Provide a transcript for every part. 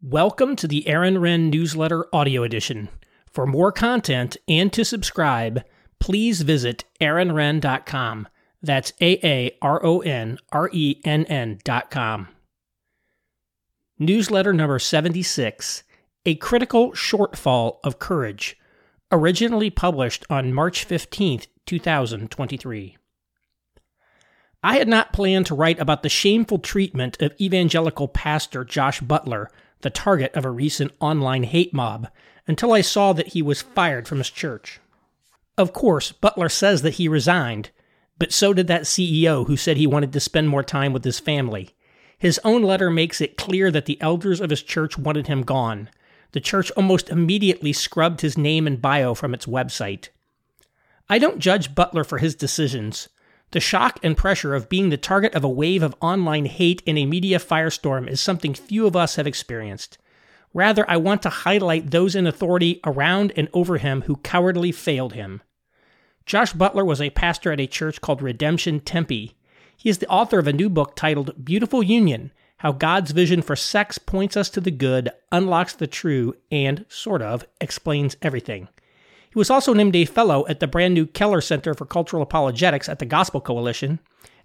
Welcome to the Aaron Renn Newsletter Audio Edition. For more content and to subscribe, please visit aaronrenn.com. That's A A R O N R E N N.com. Newsletter number 76 A Critical Shortfall of Courage, originally published on March 15th, 2023. I had not planned to write about the shameful treatment of evangelical pastor Josh Butler the target of a recent online hate mob, until I saw that he was fired from his church. Of course, Butler says that he resigned, but so did that CEO who said he wanted to spend more time with his family. His own letter makes it clear that the elders of his church wanted him gone. The church almost immediately scrubbed his name and bio from its website. I don't judge Butler for his decisions. The shock and pressure of being the target of a wave of online hate in a media firestorm is something few of us have experienced. Rather, I want to highlight those in authority around and over him who cowardly failed him. Josh Butler was a pastor at a church called Redemption Tempe. He is the author of a new book titled Beautiful Union How God's Vision for Sex Points Us to the Good, Unlocks the True, and, sort of, explains everything. He was also named a fellow at the brand new Keller Center for Cultural Apologetics at the Gospel Coalition,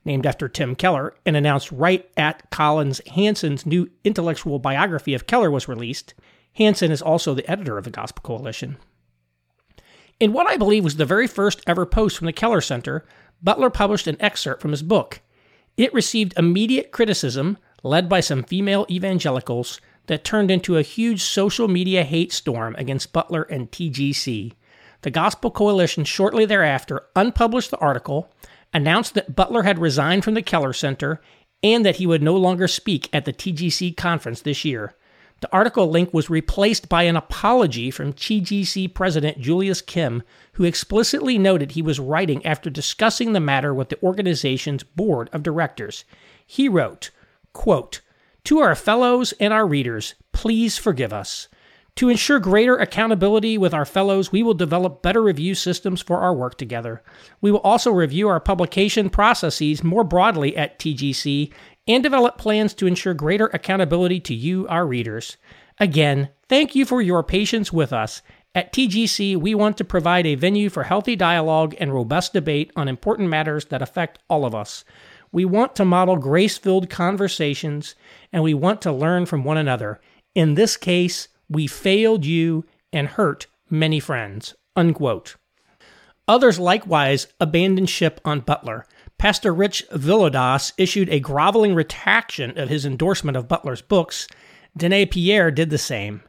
named after Tim Keller, and announced right at Collins Hansen's new intellectual biography of Keller was released. Hanson is also the editor of the Gospel Coalition. In what I believe was the very first ever post from the Keller Center, Butler published an excerpt from his book. It received immediate criticism, led by some female evangelicals, that turned into a huge social media hate storm against Butler and TGC. The Gospel Coalition shortly thereafter unpublished the article, announced that Butler had resigned from the Keller Center, and that he would no longer speak at the TGC conference this year. The article link was replaced by an apology from TGC President Julius Kim, who explicitly noted he was writing after discussing the matter with the organization's board of directors. He wrote, quote, To our fellows and our readers, please forgive us. To ensure greater accountability with our fellows, we will develop better review systems for our work together. We will also review our publication processes more broadly at TGC and develop plans to ensure greater accountability to you, our readers. Again, thank you for your patience with us. At TGC, we want to provide a venue for healthy dialogue and robust debate on important matters that affect all of us. We want to model grace filled conversations, and we want to learn from one another. In this case, we failed you and hurt many friends. Unquote. Others likewise abandoned ship on Butler. Pastor Rich Villodas issued a groveling retraction of his endorsement of Butler's books. Dennae Pierre did the same.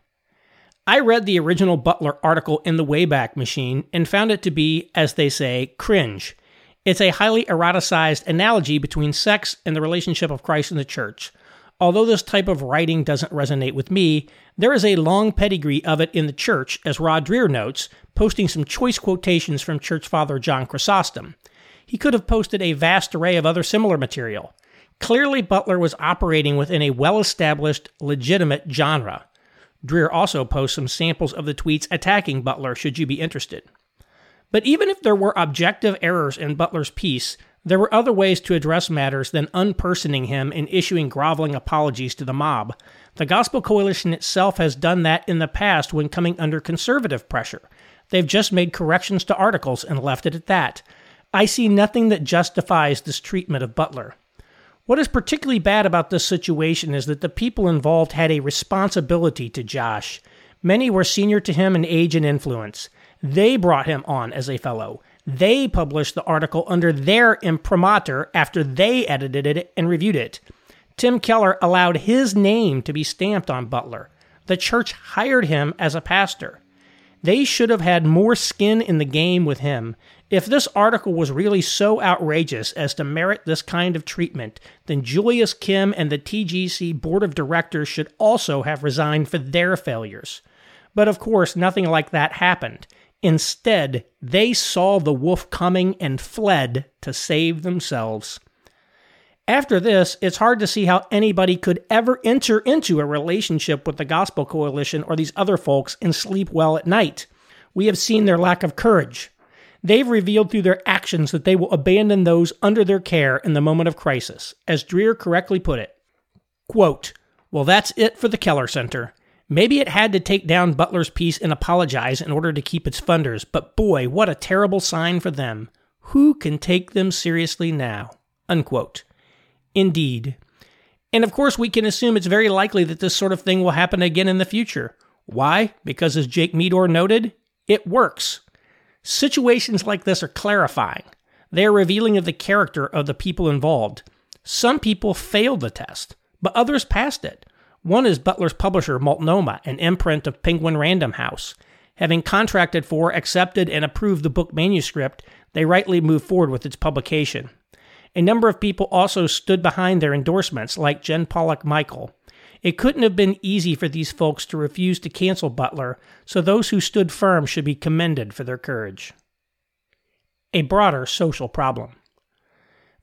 I read the original Butler article in the Wayback Machine and found it to be, as they say, cringe. It's a highly eroticized analogy between sex and the relationship of Christ and the church. Although this type of writing doesn't resonate with me, there is a long pedigree of it in the church, as Rod Dreher notes, posting some choice quotations from Church Father John Chrysostom. He could have posted a vast array of other similar material. Clearly, Butler was operating within a well established, legitimate genre. Dreher also posts some samples of the tweets attacking Butler, should you be interested. But even if there were objective errors in Butler's piece, there were other ways to address matters than unpersoning him and issuing groveling apologies to the mob. The Gospel Coalition itself has done that in the past when coming under conservative pressure. They've just made corrections to articles and left it at that. I see nothing that justifies this treatment of Butler. What is particularly bad about this situation is that the people involved had a responsibility to Josh. Many were senior to him in age and influence. They brought him on as a fellow. They published the article under their imprimatur after they edited it and reviewed it. Tim Keller allowed his name to be stamped on Butler. The church hired him as a pastor. They should have had more skin in the game with him. If this article was really so outrageous as to merit this kind of treatment, then Julius Kim and the TGC board of directors should also have resigned for their failures. But of course, nothing like that happened. Instead, they saw the wolf coming and fled to save themselves. After this, it's hard to see how anybody could ever enter into a relationship with the Gospel Coalition or these other folks and sleep well at night. We have seen their lack of courage. They've revealed through their actions that they will abandon those under their care in the moment of crisis. As Dreher correctly put it, quote, Well, that's it for the Keller Center. Maybe it had to take down Butler's piece and apologize in order to keep its funders, but boy, what a terrible sign for them. Who can take them seriously now? Unquote. Indeed. And of course, we can assume it's very likely that this sort of thing will happen again in the future. Why? Because as Jake Meador noted, it works. Situations like this are clarifying. They are revealing of the character of the people involved. Some people failed the test, but others passed it. One is Butler's publisher, Multnomah, an imprint of Penguin Random House. Having contracted for, accepted, and approved the book manuscript, they rightly moved forward with its publication. A number of people also stood behind their endorsements, like Jen Pollock Michel. It couldn't have been easy for these folks to refuse to cancel Butler, so those who stood firm should be commended for their courage. A broader social problem.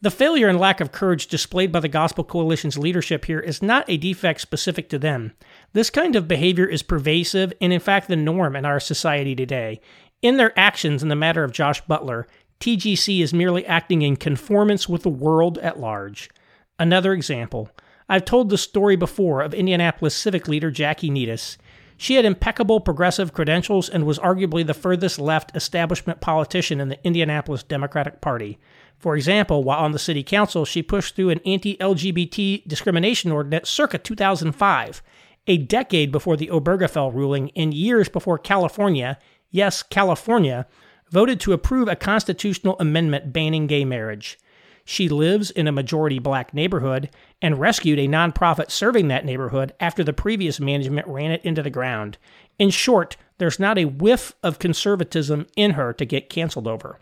The failure and lack of courage displayed by the Gospel Coalition's leadership here is not a defect specific to them. This kind of behavior is pervasive and, in fact, the norm in our society today. In their actions in the matter of Josh Butler, TGC is merely acting in conformance with the world at large. Another example I've told the story before of Indianapolis civic leader Jackie Nytes. She had impeccable progressive credentials and was arguably the furthest left establishment politician in the Indianapolis Democratic Party. For example, while on the city council, she pushed through an anti LGBT discrimination ordinance circa 2005, a decade before the Obergefell ruling and years before California, yes, California, voted to approve a constitutional amendment banning gay marriage. She lives in a majority black neighborhood and rescued a nonprofit serving that neighborhood after the previous management ran it into the ground. In short, there's not a whiff of conservatism in her to get canceled over.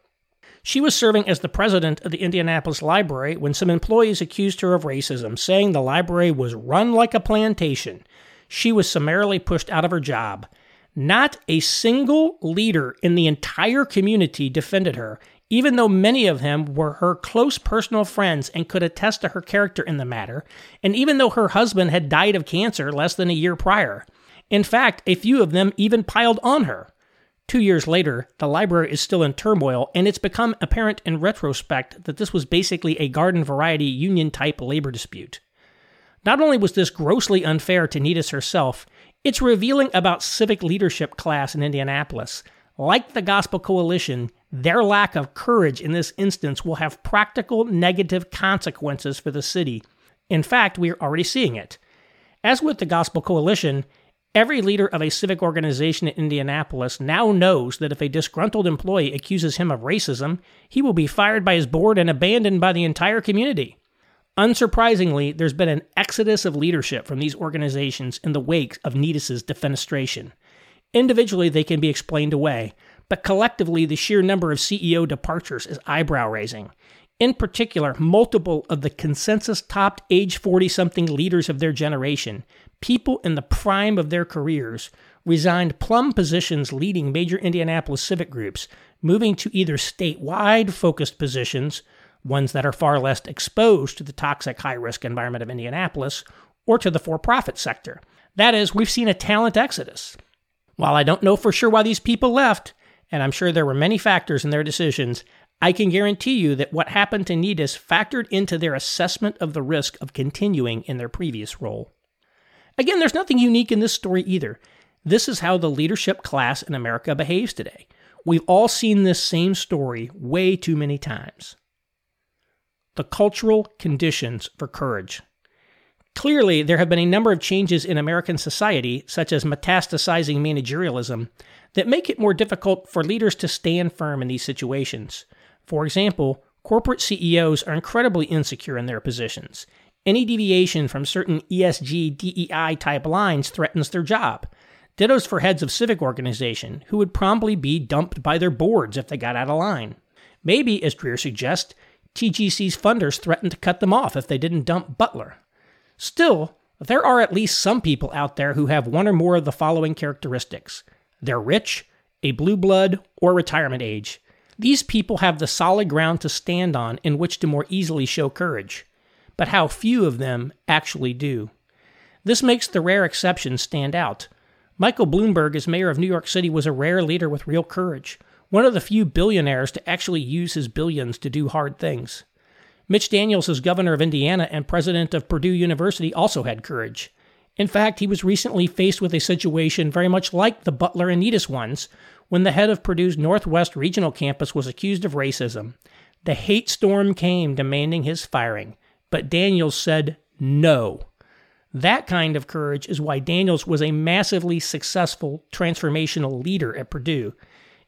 She was serving as the president of the Indianapolis Library when some employees accused her of racism, saying the library was run like a plantation. She was summarily pushed out of her job. Not a single leader in the entire community defended her, even though many of them were her close personal friends and could attest to her character in the matter, and even though her husband had died of cancer less than a year prior. In fact, a few of them even piled on her. Two years later, the library is still in turmoil, and it's become apparent in retrospect that this was basically a garden variety union type labor dispute. Not only was this grossly unfair to Nytes herself, it's revealing about civic leadership class in Indianapolis. Like the Gospel Coalition, their lack of courage in this instance will have practical negative consequences for the city. In fact, we are already seeing it. As with the Gospel Coalition, Every leader of a civic organization in Indianapolis now knows that if a disgruntled employee accuses him of racism, he will be fired by his board and abandoned by the entire community. Unsurprisingly, there's been an exodus of leadership from these organizations in the wake of Nytes's defenestration. Individually, they can be explained away, but collectively, the sheer number of CEO departures is eyebrow raising. In particular, multiple of the consensus topped age 40 something leaders of their generation people in the prime of their careers resigned plum positions leading major Indianapolis civic groups, moving to either statewide focused positions, ones that are far less exposed to the toxic high risk environment of Indianapolis, or to the for profit sector. That is, we've seen a talent exodus. While I don't know for sure why these people left, and I'm sure there were many factors in their decisions, I can guarantee you that what happened to Nytes factored into their assessment of the risk of continuing in their previous role. Again, there's nothing unique in this story either. This is how the leadership class in America behaves today. We've all seen this same story way too many times. The cultural conditions for courage. Clearly, there have been a number of changes in American society, such as metastasizing managerialism, that make it more difficult for leaders to stand firm in these situations. For example, corporate CEOs are incredibly insecure in their positions, any deviation from certain ESG DEI type lines threatens their job. Dittos for heads of civic organization, who would promptly be dumped by their boards if they got out of line. Maybe, as Greer suggests, TGC's funders threatened to cut them off if they didn't dump Butler. Still, there are at least some people out there who have one or more of the following characteristics they're rich, a blue blood, or retirement age. These people have the solid ground to stand on in which to more easily show courage but how few of them actually do. This makes the rare exceptions stand out. Michael Bloomberg, as mayor of New York City, was a rare leader with real courage, one of the few billionaires to actually use his billions to do hard things. Mitch Daniels, as governor of Indiana and president of Purdue University, also had courage. In fact, he was recently faced with a situation very much like the Butler and Anitas ones when the head of Purdue's Northwest Regional Campus was accused of racism. The hate storm came demanding his firing, but Daniels said no. That kind of courage is why Daniels was a massively successful transformational leader at Purdue.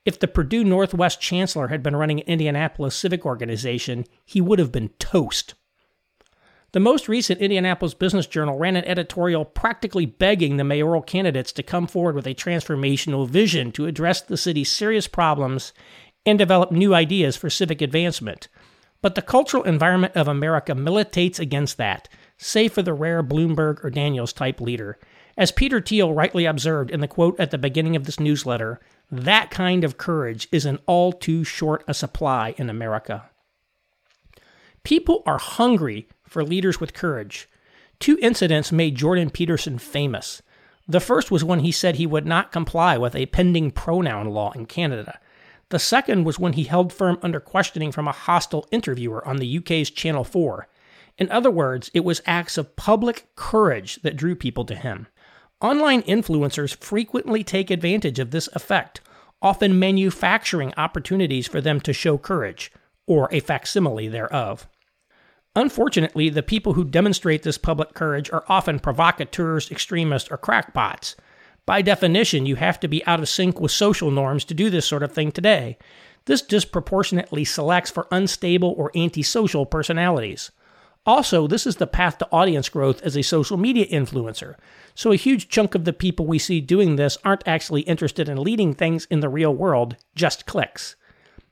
If the Purdue Northwest chancellor had been running an Indianapolis Civic Organization, he would have been toast. The most recent Indianapolis Business Journal ran an editorial practically begging the mayoral candidates to come forward with a transformational vision to address the city's serious problems and develop new ideas for civic advancement. But the cultural environment of America militates against that, save for the rare Bloomberg or Daniels type leader. As Peter Thiel rightly observed in the quote at the beginning of this newsletter, that kind of courage is in all too short a supply in America. People are hungry for leaders with courage. Two incidents made Jordan Peterson famous. The first was when he said he would not comply with a pending pronoun law in Canada. The second was when he held firm under questioning from a hostile interviewer on the UK's Channel 4. In other words, it was acts of public courage that drew people to him. Online influencers frequently take advantage of this effect, often manufacturing opportunities for them to show courage, or a facsimile thereof. Unfortunately, the people who demonstrate this public courage are often provocateurs, extremists, or crackpots. By definition, you have to be out of sync with social norms to do this sort of thing today. This disproportionately selects for unstable or antisocial personalities. Also, this is the path to audience growth as a social media influencer. So, a huge chunk of the people we see doing this aren't actually interested in leading things in the real world, just clicks.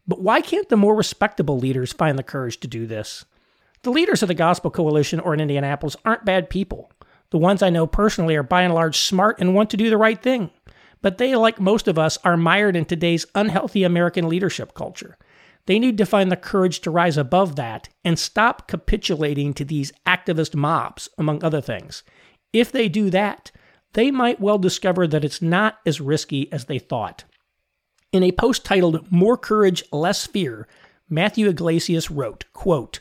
But why can't the more respectable leaders find the courage to do this? The leaders of the Gospel Coalition or in Indianapolis aren't bad people. The ones I know personally are by and large smart and want to do the right thing. But they, like most of us, are mired in today's unhealthy American leadership culture. They need to find the courage to rise above that and stop capitulating to these activist mobs, among other things. If they do that, they might well discover that it's not as risky as they thought. In a post titled More Courage, Less Fear, Matthew Yglesias wrote, quote,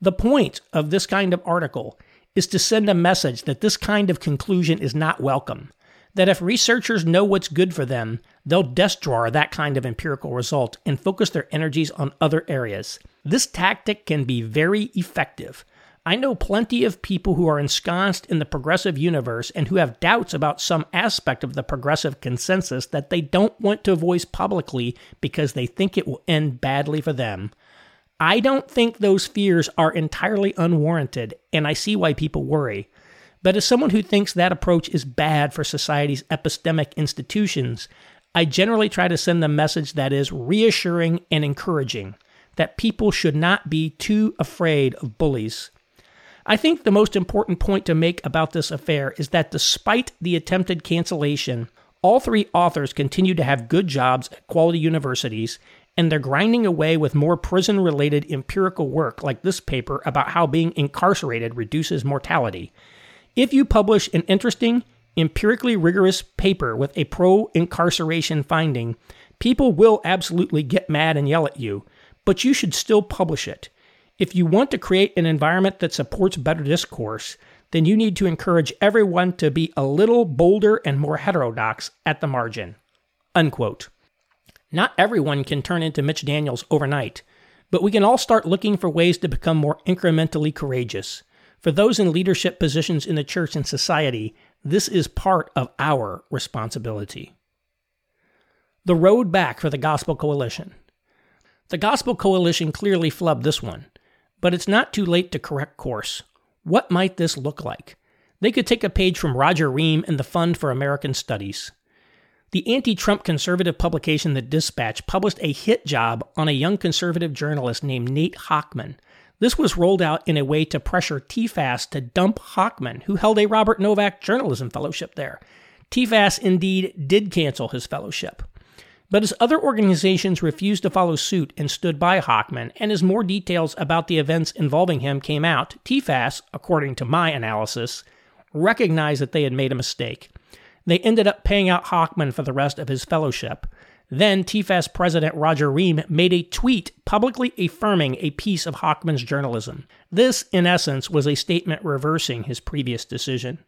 The point of this kind of article is to send a message that this kind of conclusion is not welcome. That if researchers know what's good for them, they'll drawer that kind of empirical result and focus their energies on other areas. This tactic can be very effective. I know plenty of people who are ensconced in the progressive universe and who have doubts about some aspect of the progressive consensus that they don't want to voice publicly because they think it will end badly for them. I don't think those fears are entirely unwarranted, and I see why people worry. But as someone who thinks that approach is bad for society's epistemic institutions, I generally try to send the message that is reassuring and encouraging that people should not be too afraid of bullies. I think the most important point to make about this affair is that despite the attempted cancellation, all three authors continue to have good jobs at quality universities and they're grinding away with more prison related empirical work like this paper about how being incarcerated reduces mortality. If you publish an interesting, empirically rigorous paper with a pro incarceration finding, people will absolutely get mad and yell at you, but you should still publish it. If you want to create an environment that supports better discourse, then you need to encourage everyone to be a little bolder and more heterodox at the margin. Unquote. Not everyone can turn into Mitch Daniels overnight, but we can all start looking for ways to become more incrementally courageous. For those in leadership positions in the church and society, this is part of our responsibility. The road back for the Gospel Coalition. The Gospel Coalition clearly flubbed this one, but it's not too late to correct course. What might this look like? They could take a page from Roger Ream and the Fund for American Studies. The anti Trump conservative publication The Dispatch published a hit job on a young conservative journalist named Nate Hochman. This was rolled out in a way to pressure TFAS to dump Hochman, who held a Robert Novak Journalism Fellowship there. TFAS indeed did cancel his fellowship. But as other organizations refused to follow suit and stood by Hochman, and as more details about the events involving him came out, TFAS, according to my analysis, recognized that they had made a mistake. They ended up paying out Hochman for the rest of his fellowship. Then TFAS president Roger Ream made a tweet publicly affirming a piece of Hochman's journalism. This, in essence, was a statement reversing his previous decision.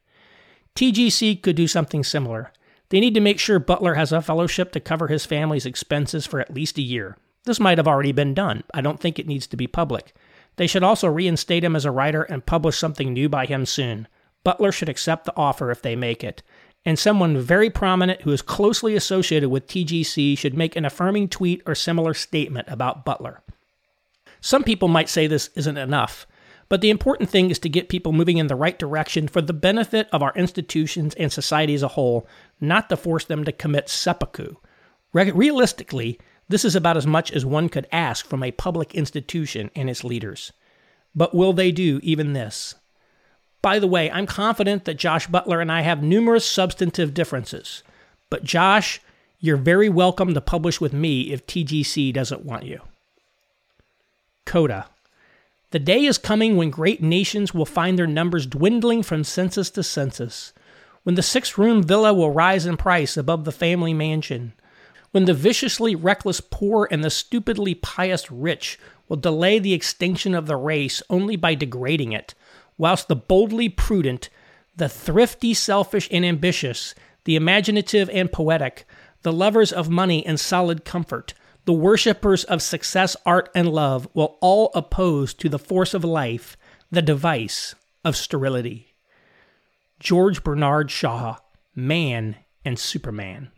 TGC could do something similar. They need to make sure Butler has a fellowship to cover his family's expenses for at least a year. This might have already been done. I don't think it needs to be public. They should also reinstate him as a writer and publish something new by him soon. Butler should accept the offer if they make it. And someone very prominent who is closely associated with TGC should make an affirming tweet or similar statement about Butler. Some people might say this isn't enough, but the important thing is to get people moving in the right direction for the benefit of our institutions and society as a whole, not to force them to commit seppuku. Re- realistically, this is about as much as one could ask from a public institution and its leaders. But will they do even this? By the way, I'm confident that Josh Butler and I have numerous substantive differences. But Josh, you're very welcome to publish with me if TGC doesn't want you. Coda. The day is coming when great nations will find their numbers dwindling from census to census, when the six room villa will rise in price above the family mansion, when the viciously reckless poor and the stupidly pious rich will delay the extinction of the race only by degrading it, whilst the boldly prudent, the thrifty selfish and ambitious, the imaginative and poetic, the lovers of money and solid comfort, the worshippers of success, art, and love will all oppose to the force of life the device of sterility. George Bernard Shaw, Man and Superman.